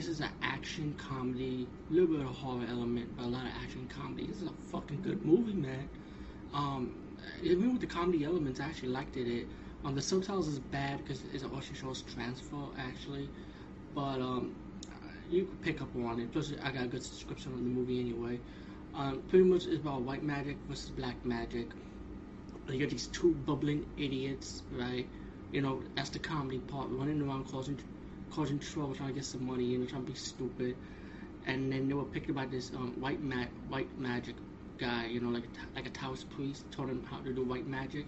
This is an action comedy, a little bit of horror element, but a lot of action comedy. This is a fucking good movie, man. Um, even with the comedy elements, I actually liked it. it um, the subtitles is bad because it also shows transfer actually, but um, you can pick up on it. Plus, I got a good subscription on the movie anyway. Um, pretty much it's about white magic versus black magic. You got these two bubbling idiots, right? You know, that's the comedy part, running around causing causing trouble, trying to get some money, you know, trying to be stupid. And then they were picked by this um, white ma- white magic guy, you know, like a, like a Taoist priest, taught him how to do white magic,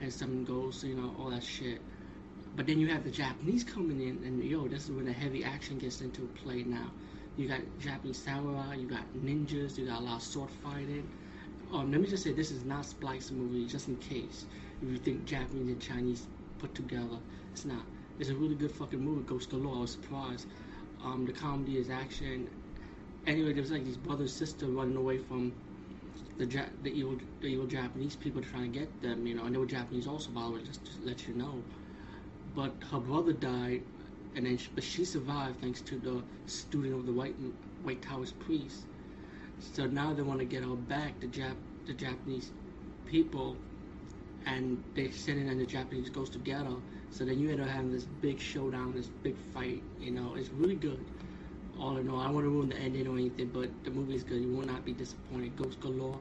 and some goes, you know, all that shit. But then you have the Japanese coming in, and yo, this is when the heavy action gets into play now. You got Japanese samurai, you got ninjas, you got a lot of sword fighting. Um, let me just say, this is not Splice movie, just in case. If you think Japanese and Chinese put together, it's not. It's a really good fucking movie, Ghost Galore. I was surprised. Um, the comedy is action. Anyway, there's like these brother sister running away from the ja- the evil the evil Japanese people trying to get them. You know, and they were Japanese also, by the way, just to let you know. But her brother died, and then she, but she survived thanks to the student of the white white Taoist priest. So now they want to get her back. The Jap the Japanese people and they send in and the Japanese goes together. So then you end up having this big showdown, this big fight. You know, it's really good. All in all, I don't want to ruin the ending or anything, but the movie is good. You will not be disappointed. Ghost Galore.